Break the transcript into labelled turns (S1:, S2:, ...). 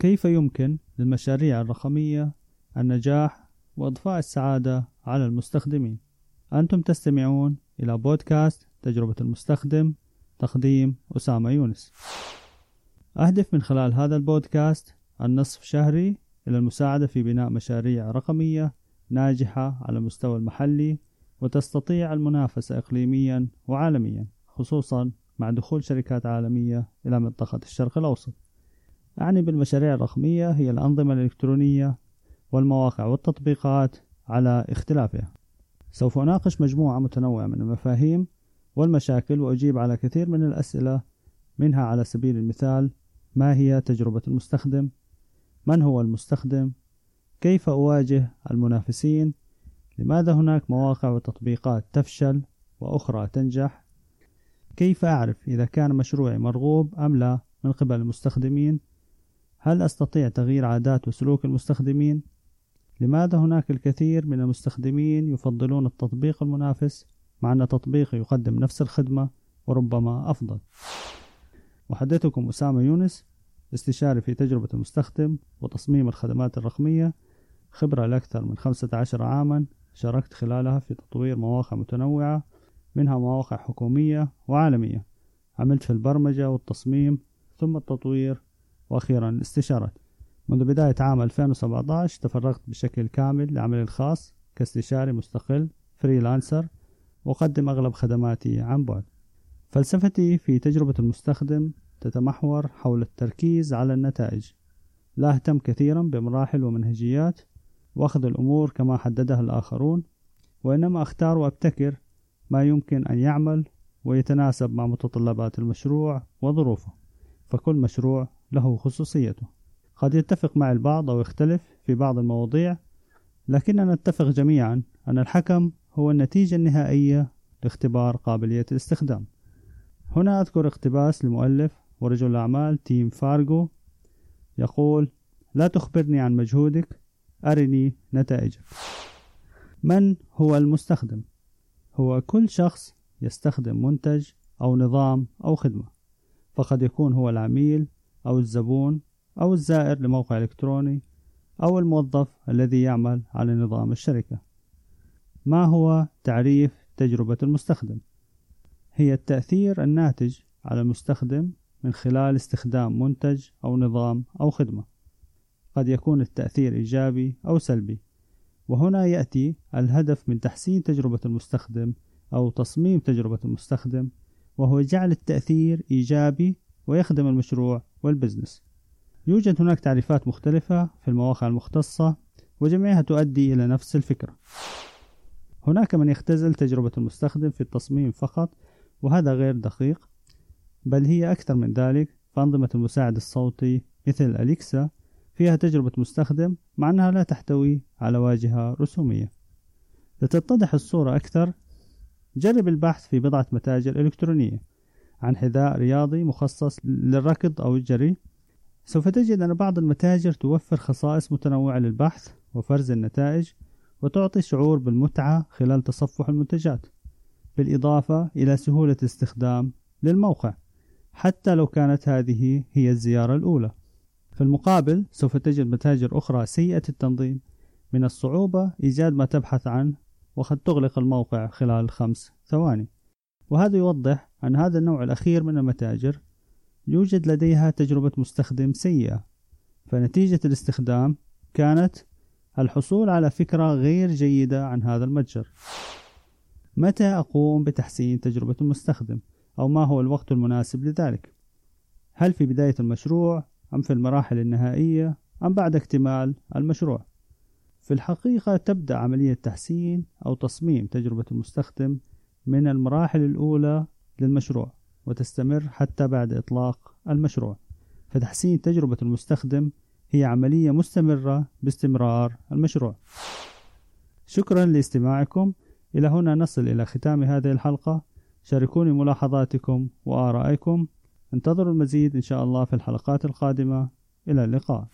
S1: كيف يمكن للمشاريع الرقمية النجاح وإضفاء السعادة على المستخدمين؟ أنتم تستمعون إلى بودكاست تجربة المستخدم تقديم أسامة يونس. أهدف من خلال هذا البودكاست النصف شهري إلى المساعدة في بناء مشاريع رقمية ناجحة على المستوى المحلي وتستطيع المنافسة إقليميا وعالميا خصوصا مع دخول شركات عالمية إلى منطقة الشرق الأوسط. أعني بالمشاريع الرقمية هي الأنظمة الإلكترونية والمواقع والتطبيقات على اختلافها. سوف أناقش مجموعة متنوعة من المفاهيم والمشاكل وأجيب على كثير من الأسئلة منها على سبيل المثال ما هي تجربة المستخدم؟ من هو المستخدم؟ كيف أواجه المنافسين؟ لماذا هناك مواقع وتطبيقات تفشل وأخرى تنجح؟ كيف أعرف إذا كان مشروعي مرغوب أم لا من قبل المستخدمين؟ هل أستطيع تغيير عادات وسلوك المستخدمين؟ لماذا هناك الكثير من المستخدمين يفضلون التطبيق المنافس مع أن تطبيق يقدم نفس الخدمة وربما أفضل؟ أحدثكم أسامة يونس استشاري في تجربة المستخدم وتصميم الخدمات الرقمية خبرة لأكثر من 15 عاما شاركت خلالها في تطوير مواقع متنوعة منها مواقع حكومية وعالمية. عملت في البرمجة والتصميم ثم التطوير وأخيرا الاستشارات منذ بداية عام 2017 تفرغت بشكل كامل لعملي الخاص كاستشاري مستقل فريلانسر وأقدم أغلب خدماتي عن بعد. فلسفتي في تجربة المستخدم تتمحور حول التركيز على النتائج. لا أهتم كثيرا بمراحل ومنهجيات وأخذ الأمور كما حددها الآخرون وإنما أختار وأبتكر ما يمكن أن يعمل ويتناسب مع متطلبات المشروع وظروفه. فكل مشروع له خصوصيته. قد يتفق مع البعض أو يختلف في بعض المواضيع لكننا نتفق جميعا أن الحكم هو النتيجة النهائية لاختبار قابلية الاستخدام. هنا أذكر اقتباس لمؤلف ورجل أعمال تيم فارغو يقول لا تخبرني عن مجهودك أرني نتائجك. من هو المستخدم؟ هو كل شخص يستخدم منتج أو نظام أو خدمة فقد يكون هو العميل أو الزبون أو الزائر لموقع إلكتروني أو الموظف الذي يعمل على نظام الشركة ما هو تعريف تجربة المستخدم؟ هي التأثير الناتج على المستخدم من خلال استخدام منتج أو نظام أو خدمة قد يكون التأثير إيجابي أو سلبي وهنا يأتي الهدف من تحسين تجربة المستخدم أو تصميم تجربة المستخدم وهو جعل التأثير إيجابي ويخدم المشروع والبزنس يوجد هناك تعريفات مختلفة في المواقع المختصة وجميعها تؤدي إلى نفس الفكرة. هناك من يختزل تجربة المستخدم في التصميم فقط وهذا غير دقيق بل هي أكثر من ذلك فأنظمة المساعد الصوتي مثل أليكسا فيها تجربة مستخدم مع أنها لا تحتوي على واجهة رسومية. لتتضح الصورة أكثر جرب البحث في بضعة متاجر إلكترونية. عن حذاء رياضي مخصص للركض أو الجري. سوف تجد أن بعض المتاجر توفر خصائص متنوعة للبحث وفرز النتائج وتعطي شعور بالمتعة خلال تصفح المنتجات بالإضافة إلى سهولة الاستخدام للموقع حتى لو كانت هذه هي الزيارة الأولى. في المقابل سوف تجد متاجر أخرى سيئة التنظيم من الصعوبة إيجاد ما تبحث عنه وقد تغلق الموقع خلال خمس ثواني. وهذا يوضح أن هذا النوع الأخير من المتاجر يوجد لديها تجربة مستخدم سيئة فنتيجة الاستخدام كانت الحصول على فكرة غير جيدة عن هذا المتجر. متى أقوم بتحسين تجربة المستخدم؟ أو ما هو الوقت المناسب لذلك؟ هل في بداية المشروع؟ أم في المراحل النهائية؟ أم بعد اكتمال المشروع؟ في الحقيقة تبدأ عملية تحسين أو تصميم تجربة المستخدم من المراحل الأولى للمشروع وتستمر حتى بعد إطلاق المشروع. فتحسين تجربة المستخدم هي عملية مستمرة باستمرار المشروع. شكرا لاستماعكم. إلى هنا نصل إلى ختام هذه الحلقة. شاركوني ملاحظاتكم وآرائكم. انتظروا المزيد إن شاء الله في الحلقات القادمة. إلى اللقاء.